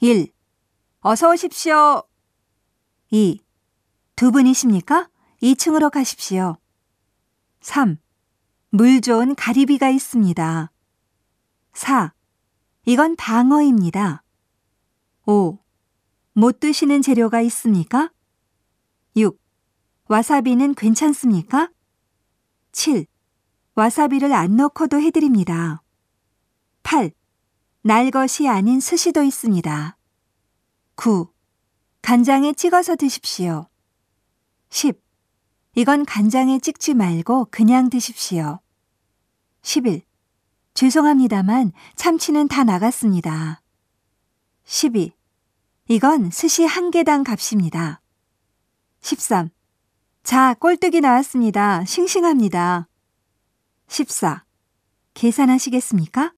1. 어서 오십시오. 2. 두 분이십니까? 2층으로 가십시오. 3. 물 좋은 가리비가 있습니다. 4. 이건 방어입니다. 5. 못 드시는 재료가 있습니까? 6. 와사비는 괜찮습니까? 7. 와사비를 안 넣고도 해드립니다. 8. 날 것이 아닌 스시도 있습니다. 9. 간장에 찍어서 드십시오. 10. 이건 간장에 찍지 말고 그냥 드십시오. 11. 죄송합니다만 참치는 다 나갔습니다. 12. 이건 스시 한 개당 값입니다. 13. 자, 꼴뚜기 나왔습니다. 싱싱합니다. 14. 계산하시겠습니까?